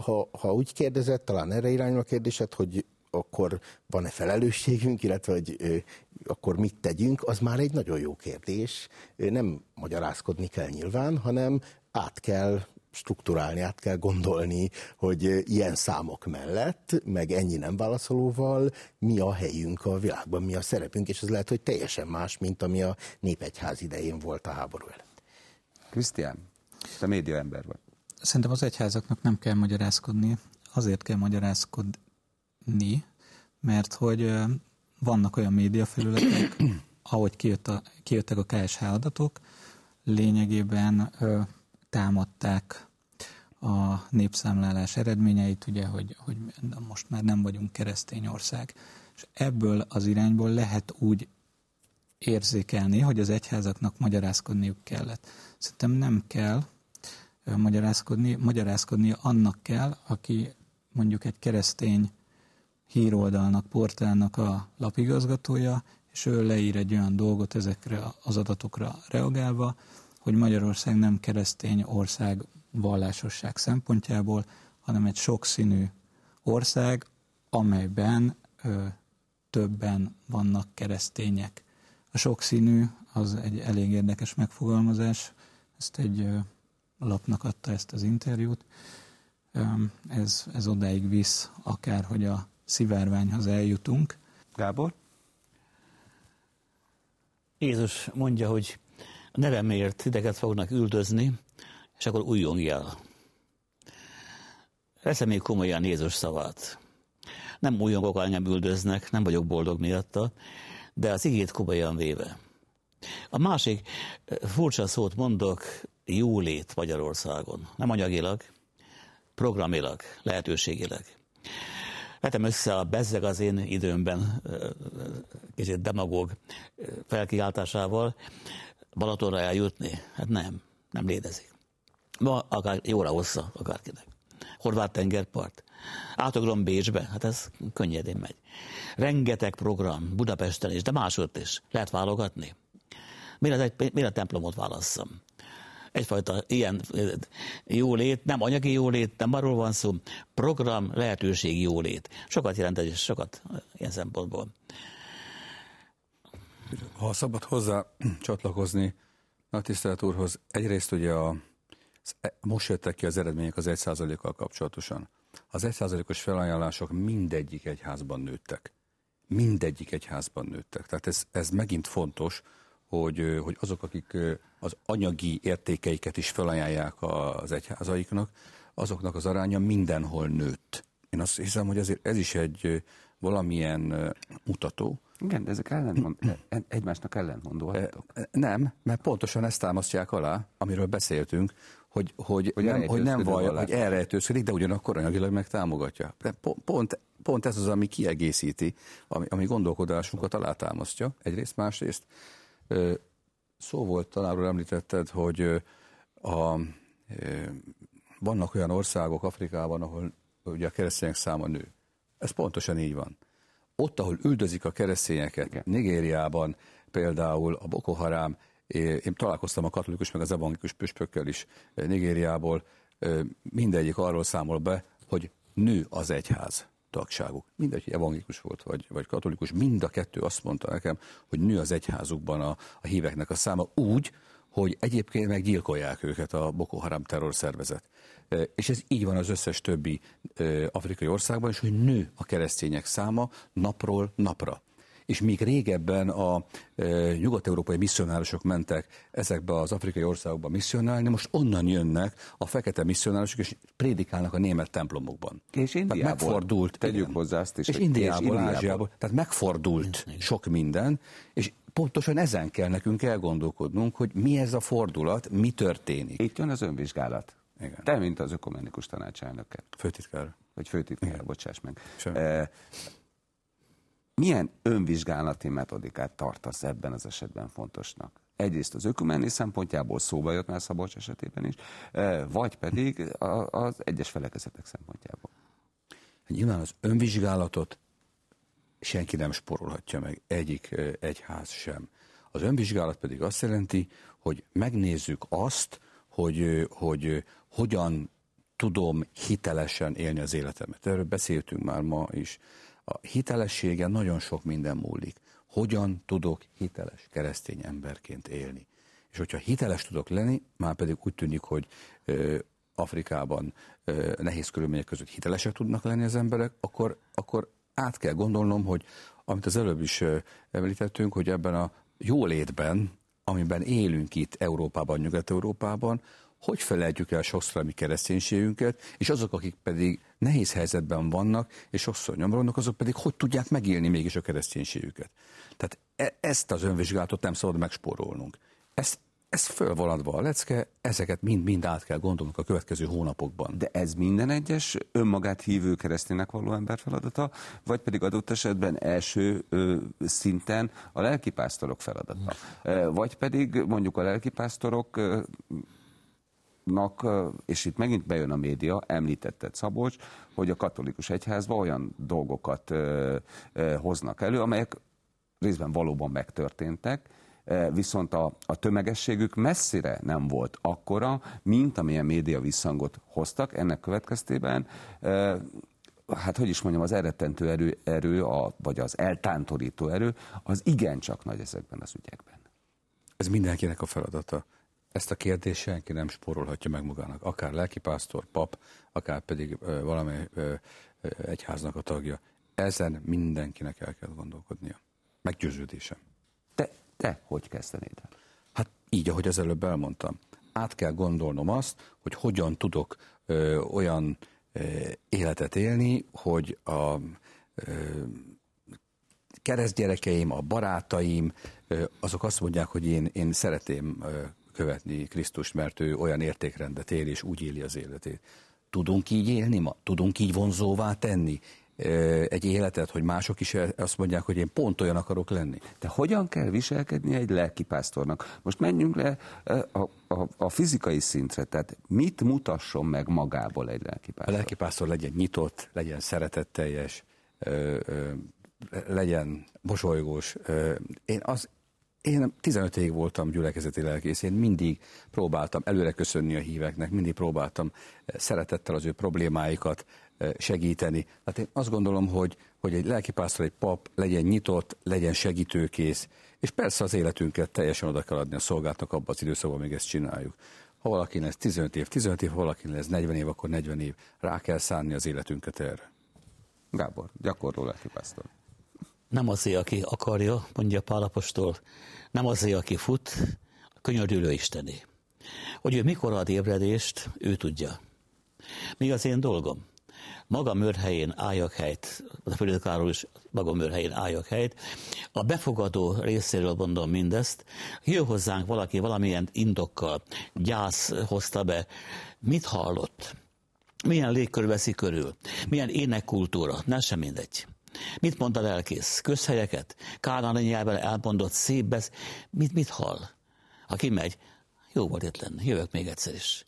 ha, ha úgy kérdezett, talán erre irányul a kérdésed, hogy akkor van-e felelősségünk, illetve hogy akkor mit tegyünk, az már egy nagyon jó kérdés. Nem magyarázkodni kell nyilván, hanem át kell strukturálni, át kell gondolni, hogy ilyen számok mellett, meg ennyi nem válaszolóval mi a helyünk a világban, mi a szerepünk, és ez lehet, hogy teljesen más, mint ami a népegyház idején volt a háború előtt. Krisztián, te média ember vagy. Szerintem az egyházaknak nem kell magyarázkodni, azért kell magyarázkodni, mert hogy vannak olyan médiafelületek, (clears throat) ahogy kijött a, kijöttek a KSH adatok, lényegében ö, támadták a népszámlálás eredményeit, ugye, hogy, hogy most már nem vagyunk keresztény ország. És ebből az irányból lehet úgy érzékelni, hogy az egyházaknak magyarázkodniuk kellett. Szerintem nem kell magyarázkodni, magyarázkodni annak kell, aki mondjuk egy keresztény híroldalnak, portálnak a lapigazgatója, és ő leír egy olyan dolgot ezekre az adatokra reagálva, hogy Magyarország nem keresztény ország vallásosság szempontjából, hanem egy sokszínű ország, amelyben ö, többen vannak keresztények. A sokszínű az egy elég érdekes megfogalmazás, ezt egy ö, lapnak adta ezt az interjút. Ö, ez, ez odáig visz, akár hogy a szivárványhoz eljutunk. Gábor? Jézus mondja, hogy a nevemért ideget fognak üldözni, és akkor újjongj el. Veszem még komolyan Jézus szavát. Nem újongok, engem üldöznek, nem vagyok boldog miatta, de az igét komolyan véve. A másik furcsa szót mondok, jólét Magyarországon. Nem anyagilag, programilag, lehetőségileg. Vetem össze a bezzeg az én időmben kicsit demagóg felkiáltásával, Balatonra eljutni? Hát nem, nem létezik. Ma akár jóra hossza akárkinek. Horvát tengerpart. Átugrom Bécsbe, hát ez könnyedén megy. Rengeteg program Budapesten is, de máshogy is. Lehet válogatni. Miért, egy, miért a templomot válasszam? Egyfajta ilyen jólét, nem anyagi jólét, nem arról van szó, program, lehetőség jólét. Sokat jelent ez, sokat ilyen szempontból. Ha szabad hozzá (clears throat) csatlakozni a tisztelt úrhoz, egyrészt ugye a, e, most jöttek ki az eredmények az 1%-kal kapcsolatosan. Az 1%-os felajánlások mindegyik egyházban nőttek. Mindegyik egyházban nőttek. Tehát ez, ez megint fontos, hogy, hogy azok, akik az anyagi értékeiket is felajánlják az egyházaiknak, azoknak az aránya mindenhol nőtt. Én azt hiszem, hogy azért ez is egy valamilyen mutató, igen, de ezek ellentmond, e, e, egymásnak ellentmondóak. Nem, mert pontosan ezt támasztják alá, amiről beszéltünk, hogy, hogy, hogy nem, hogy nem vallja, hogy elrejtőzködik, de ugyanakkor anyagilag meg támogatja. Pont, pont ez az, ami kiegészíti, ami, ami gondolkodásunkat alátámasztja, egyrészt, másrészt. Szó volt, talán említetted, hogy a, vannak olyan országok Afrikában, ahol ugye a keresztények száma nő. Ez pontosan így van ott, ahol üldözik a keresztényeket, Igen. Nigériában például a Boko Haram, én találkoztam a katolikus meg az evangélikus püspökkel is Nigériából, mindegyik arról számol be, hogy nő az egyház tagságuk. Mindegy, hogy evangélikus volt, vagy, vagy katolikus, mind a kettő azt mondta nekem, hogy nő az egyházukban a, a híveknek a száma úgy, hogy egyébként meggyilkolják őket a Boko Haram terrorszervezet. És ez így van az összes többi afrikai országban, és hogy nő a keresztények száma napról napra. És míg régebben a e, nyugat-európai misszionárosok mentek ezekbe az afrikai országokba misszionálni, most onnan jönnek a fekete misszionárosok, és prédikálnak a német templomokban. És Indiából. Tehát megfordult. Tegyük igen. hozzá azt is. És Indiából, és Indiából. Ázsiából. Tehát megfordult sok minden, és pontosan ezen kell nekünk elgondolkodnunk, hogy mi ez a fordulat, mi történik. Itt jön az önvizsgálat. Igen. Te, mint az ökumenikus tanácselnöke, Főtitkár. vagy főtitkár, bocsáss meg. Semmi. Eh, milyen önvizsgálati metodikát tartasz ebben az esetben fontosnak? Egyrészt az ökumeni szempontjából szóba jött már Szabolcs esetében is, eh, vagy pedig az egyes felekezetek szempontjából. Nyilván az önvizsgálatot senki nem sporolhatja meg, egyik ö, egyház sem. Az önvizsgálat pedig azt jelenti, hogy megnézzük azt, hogy, ö, hogy hogyan tudom hitelesen élni az életemet. Erről beszéltünk már ma is. A hitelessége nagyon sok minden múlik. Hogyan tudok hiteles keresztény emberként élni? És hogyha hiteles tudok lenni, már pedig úgy tűnik, hogy ö, Afrikában ö, nehéz körülmények között hitelesek tudnak lenni az emberek, akkor, akkor át kell gondolnom, hogy amit az előbb is ö, említettünk, hogy ebben a jólétben, amiben élünk itt Európában, Nyugat-Európában, hogy felejtjük el sokszor a mi kereszténységünket, és azok, akik pedig nehéz helyzetben vannak, és sokszor nyomorognak, azok pedig hogy tudják megélni mégis a kereszténységüket. Tehát e- ezt az önvizsgálatot nem szabad megspórolnunk. Ezt, ez föl van adva a lecke, ezeket mind-mind át kell gondolnunk a következő hónapokban. De ez minden egyes önmagát hívő kereszténynek való ember feladata, vagy pedig adott esetben első ö, szinten a lelkipásztorok feladata? Ö, vagy pedig mondjuk a lelkipásztorok ö, nak, és itt megint bejön a média, említetted Szabolcs, hogy a katolikus egyházban olyan dolgokat hoznak elő, amelyek részben valóban megtörténtek, viszont a, a tömegességük messzire nem volt akkora, mint amilyen média visszhangot hoztak. Ennek következtében, hát hogy is mondjam, az elrettentő erő, erő a, vagy az eltántorító erő, az igencsak nagy ezekben az ügyekben. Ez mindenkinek a feladata. Ezt a kérdést senki nem spórolhatja meg magának. Akár lelkipásztor, pap, akár pedig ö, valamely ö, ö, egyháznak a tagja. Ezen mindenkinek el kell gondolkodnia. Meggyőződésem. Te, te hogy kezdenéd el? Hát így, ahogy az előbb elmondtam. Át kell gondolnom azt, hogy hogyan tudok ö, olyan ö, életet élni, hogy a ö, keresztgyerekeim, a barátaim, azok azt mondják, hogy én, én szeretném követni Krisztust, mert ő olyan értékrendet él, és úgy éli az életét. Tudunk így élni ma? Tudunk így vonzóvá tenni ö, egy életet, hogy mások is azt mondják, hogy én pont olyan akarok lenni? De hogyan kell viselkedni egy lelkipásztornak? Most menjünk le eh, a, a, a fizikai szintre, tehát mit mutasson meg magából egy A lelkipásztor? lelkipásztor legyen nyitott, legyen szeretetteljes, ö, legyen mosolygós. Én, az, én 15 évig voltam gyülekezeti lelkész, én mindig próbáltam előre köszönni a híveknek, mindig próbáltam eh, szeretettel az ő problémáikat eh, segíteni. Hát én azt gondolom, hogy, hogy egy lelkipásztor, egy pap legyen nyitott, legyen segítőkész, és persze az életünket teljesen oda kell adni a szolgáltnak abban az időszakban, még ezt csináljuk. Ha valaki lesz 15 év, 15 év, ha valaki lesz 40 év, akkor 40 év. Rá kell szánni az életünket erre. Gábor, gyakorló lelkipásztor. Nem azért, aki akarja, mondja Pálapostól, nem azért, aki fut, a könyörülő Istené. Hogy ő mikor ad ébredést, ő tudja. Mi az én dolgom? Maga mörhelyén álljak helyt, a főnökáról is maga mörhelyén álljak helyt. A befogadó részéről mondom mindezt. Jön hozzánk valaki valamilyen indokkal, gyász hozta be. Mit hallott? Milyen légkör veszi körül? Milyen énekkultúra? Nem sem mindegy. Mit mond a lelkész? Közhelyeket? Kánáni nyelven elmondott szép besz... Mit, mit hall? Aki megy, jó volt itt lenni, jövök még egyszer is.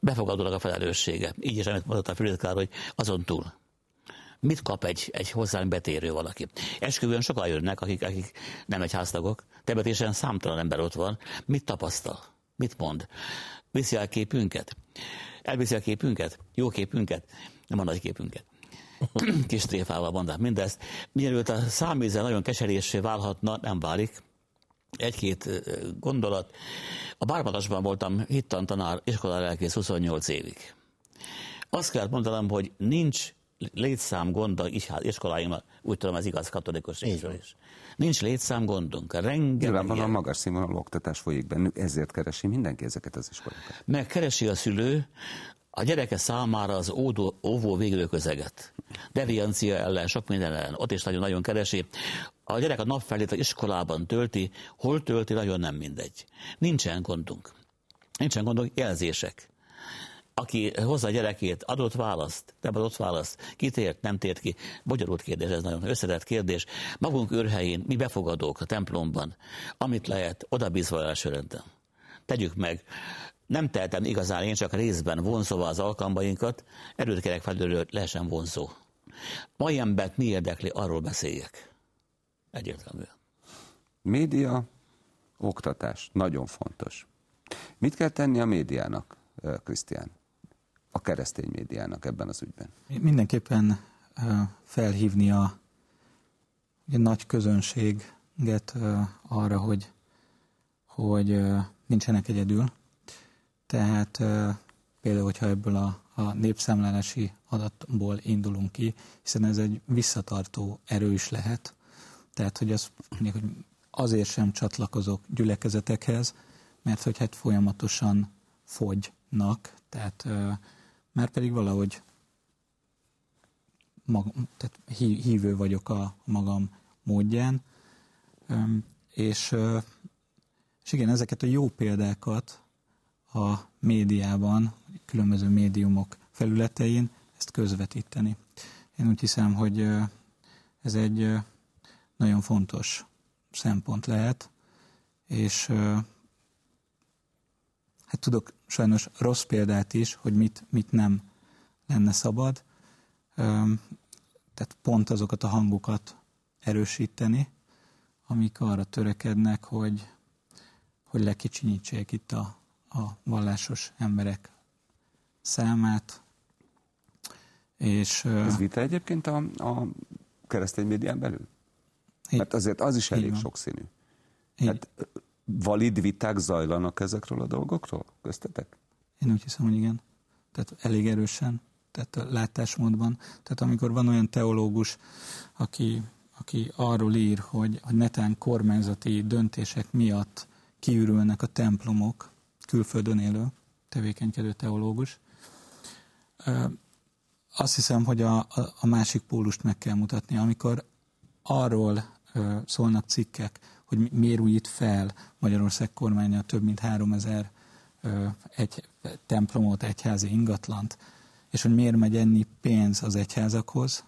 Befogadólag a felelőssége. Így is, amit mondott a Fülötkár, hogy azon túl. Mit kap egy, egy hozzánk betérő valaki? Esküvőn sokan jönnek, akik, akik nem egy háztagok. Temetésen számtalan ember ott van. Mit tapasztal? Mit mond? Viszi el képünket? Elviszi a képünket? Jó képünket? Nem a nagy képünket. (clears throat) Kis tréfával mondták mindezt. Mielőtt a számízzel nagyon keserésé válhatna, nem válik. Egy-két gondolat. A Bármadasban voltam hittan tanár, iskola lelkész 28 évig. Azt kell mondanom, hogy nincs létszám gond a iskoláinkban, úgy tudom, ez igaz katolikus részről is. Nincs létszám gondunk. Rengeteg Nyilvánvalóan ilyen- magas színvonalú oktatás folyik bennük, ezért keresi mindenki ezeket az iskolákat. megkeresi a szülő a gyereke számára az ódó, óvó végzőközeget. Deviancia ellen, sok minden ellen. Ott is nagyon-nagyon keresi. A gyerek a napfelét az iskolában tölti, hol tölti, nagyon nem mindegy. Nincsen gondunk. Nincsen gondunk, jelzések. Aki hozza a gyerekét, adott választ, nem adott választ, kitért, nem tért ki. Bonyolult kérdés, ez nagyon összetett kérdés. Magunk őrhelyén, mi befogadók a templomban, amit lehet, oda bízva elsőrendben. Tegyük meg. Nem tehetem igazán én csak részben vonzóvá az alkalmainkat, erőt kérek felülről lehessen vonzó. Mai embert mi érdekli, arról beszéljek. Egyértelműen. Média, oktatás, nagyon fontos. Mit kell tenni a médiának, eh, Krisztián? A keresztény médiának ebben az ügyben? Mindenképpen ö, felhívni a ugye, nagy közönséget ö, arra, hogy, hogy nincsenek egyedül. Tehát például, hogyha ebből a, a népszámlálási adatból indulunk ki, hiszen ez egy visszatartó erő is lehet. Tehát, hogy hogy azért sem csatlakozok gyülekezetekhez, mert hogy hát folyamatosan fogynak, tehát már pedig valahogy mag, tehát hí- hívő vagyok a magam módján, és, és igen, ezeket a jó példákat a médiában, különböző médiumok felületein ezt közvetíteni. Én úgy hiszem, hogy ez egy nagyon fontos szempont lehet, és hát tudok sajnos rossz példát is, hogy mit, mit nem lenne szabad. Tehát pont azokat a hangokat erősíteni, amik arra törekednek, hogy, hogy lekicsinyítsék itt a, a vallásos emberek számát. És Ez vita egyébként a, a keresztény médián belül? így- Mert azért az is elég sokszínű. így- Hát valid viták zajlanak ezekről a dolgokról köztetek? Én úgy hiszem, hogy igen. Tehát elég erősen, tehát a látásmódban. Tehát amikor van olyan teológus, aki, aki arról ír, hogy, hogy netán kormányzati döntések miatt kiürülnek a templomok, külföldön élő, tevékenykedő teológus, azt hiszem, hogy a, a, másik pólust meg kell mutatni. Amikor arról szólnak cikkek, hogy mi- miért újít fel Magyarország kormánya több mint 3000 ö, egy templomot, egyházi ingatlant, és hogy miért megy ennyi pénz az egyházakhoz,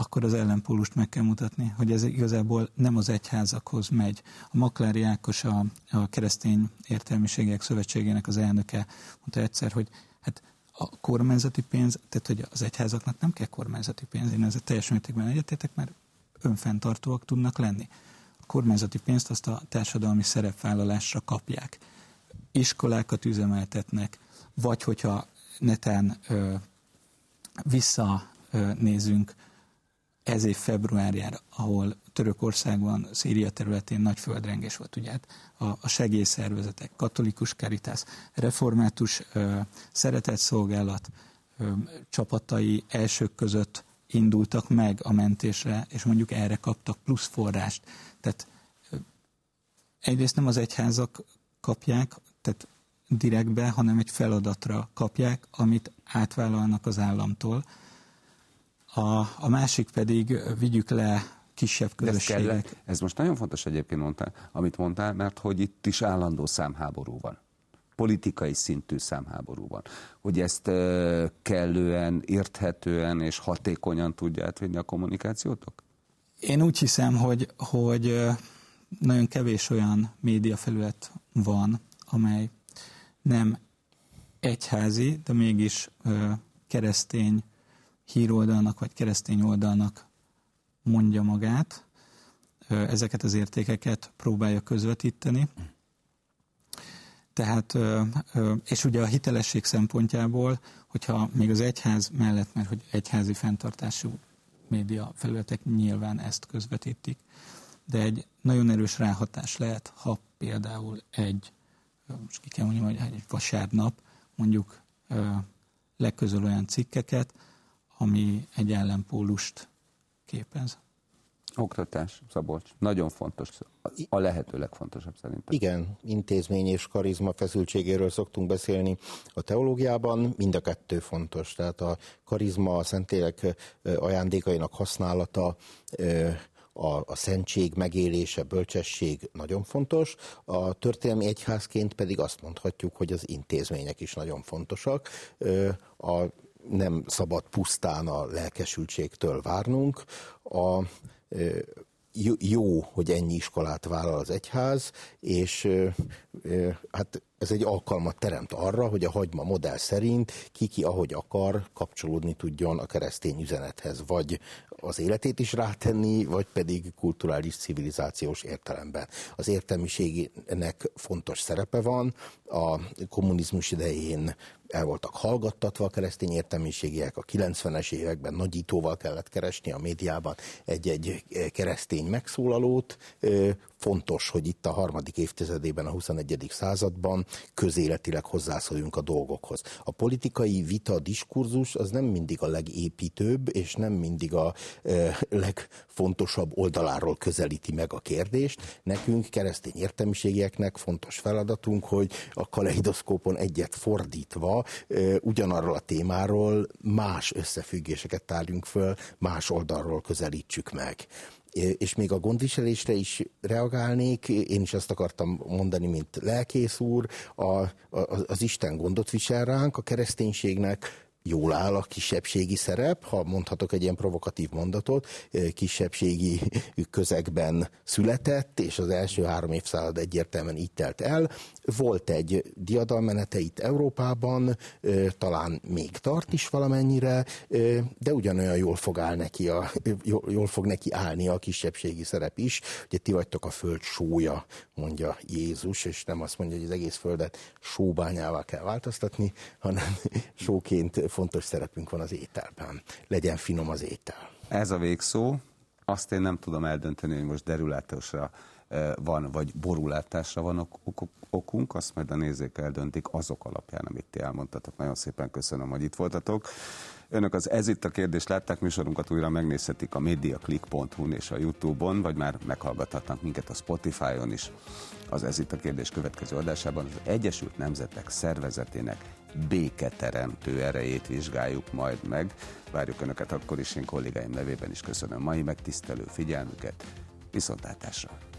akkor az ellenpólust meg kell mutatni, hogy ez igazából nem az egyházakhoz megy. A Maklári Ákos, a, a Keresztény Értelmiségek Szövetségének az elnöke mondta egyszer, hogy hát a kormányzati pénz, tehát hogy az egyházaknak nem kell kormányzati pénz, én ezzel teljes mértékben egyetétek, mert önfenntartóak tudnak lenni. A kormányzati pénzt azt a társadalmi szerepvállalásra kapják. Iskolákat üzemeltetnek, vagy hogyha netán ö, visszanézünk ez év februárjára, ahol Törökországban, Szíria területén nagy földrengés volt, ugye hát a, a segélyszervezetek, katolikus karitász, református ö, szeretetszolgálat ö, csapatai elsők között indultak meg a mentésre, és mondjuk erre kaptak plusz forrást. Tehát ö, egyrészt nem az egyházak kapják, tehát direktbe, hanem egy feladatra kapják, amit átvállalnak az államtól. A, a másik pedig vigyük le kisebb De ez, kell, közösségek. ez most nagyon fontos egyébként, mondtál, amit mondtál, mert hogy itt is állandó számháború van. Politikai szintű számháború van. Hogy ezt kellően, érthetően és hatékonyan tudja átvinni a kommunikációtok? Én úgy hiszem, hogy, hogy nagyon kevés olyan médiafelület van, amely nem egyházi, de mégis keresztény híroldalnak vagy keresztény oldalnak mondja magát. Ezeket az értékeket próbálja közvetíteni. Tehát, és ugye a hitelesség szempontjából, hogyha még az egyház mellett, mert hogy egyházi fenntartású média felületek nyilván ezt közvetítik, de egy nagyon erős ráhatás lehet, ha például egy, most ki kell mondjam, hogy egy vasárnap mondjuk ö, leközöl olyan cikkeket, ami egy ellenpólust képez. Oktatás, Szabolcs. Nagyon fontos. A lehető legfontosabb szerintem. Igen, intézmény és karizma feszültségéről szoktunk beszélni a teológiában, mind a kettő fontos. Tehát a karizma, a szentélek ajándékainak használata, a, a szentség megélése, bölcsesség nagyon fontos. A történelmi egyházként pedig azt mondhatjuk, hogy az intézmények is nagyon fontosak. A nem szabad pusztán a lelkesültségtől várnunk. A, jó, hogy ennyi iskolát vállal az egyház, és hát ez egy alkalmat teremt arra, hogy a hagyma modell szerint ki-ki ahogy akar kapcsolódni tudjon a keresztény üzenethez, vagy az életét is rátenni, vagy pedig kulturális civilizációs értelemben. Az értelmiségnek fontos szerepe van, a kommunizmus idején el voltak hallgattatva a keresztény értelmiségiek, a 90-es években nagyítóval kellett keresni a médiában egy-egy keresztény megszólalót, fontos, hogy itt a harmadik évtizedében, a 21. században közéletileg hozzászóljunk a dolgokhoz. A politikai vita, diskurzus az nem mindig a legépítőbb, és nem mindig a e, legfontosabb oldaláról közelíti meg a kérdést. Nekünk, keresztény értelmiségieknek fontos feladatunk, hogy a kaleidoszkópon egyet fordítva e, ugyanarról a témáról más összefüggéseket tárjunk föl, más oldalról közelítsük meg és még a gondviselésre is reagálnék, én is azt akartam mondani, mint lelkész úr, a, a, az Isten gondot visel ránk, a kereszténységnek jól áll a kisebbségi szerep, ha mondhatok egy ilyen provokatív mondatot, kisebbségi (laughs) közegben született, és az első három évszázad egyértelműen így telt el. Volt egy diadalmenete itt Európában, talán még tart is valamennyire, de ugyanolyan jól fog, áll neki a, jól fog neki állni a kisebbségi szerep is. Ugye ti vagytok a föld sója, mondja Jézus, és nem azt mondja, hogy az egész földet sóbányává kell változtatni, hanem (laughs) sóként fontos szerepünk van az ételben. Legyen finom az étel. Ez a végszó. Azt én nem tudom eldönteni, hogy most derülátásra van, vagy borulátásra van ok- okunk, azt majd a nézők eldöntik azok alapján, amit ti elmondtatok. Nagyon szépen köszönöm, hogy itt voltatok. Önök az Ez itt a kérdés látták, műsorunkat újra megnézhetik a mediaclick.hu-n és a Youtube-on, vagy már meghallgathatnak minket a Spotify-on is. Az Ez itt a kérdés következő adásában az Egyesült Nemzetek Szervezetének béketeremtő erejét vizsgáljuk majd meg. Várjuk Önöket akkor is, én kollégáim nevében is köszönöm mai megtisztelő figyelmüket. Viszontlátásra!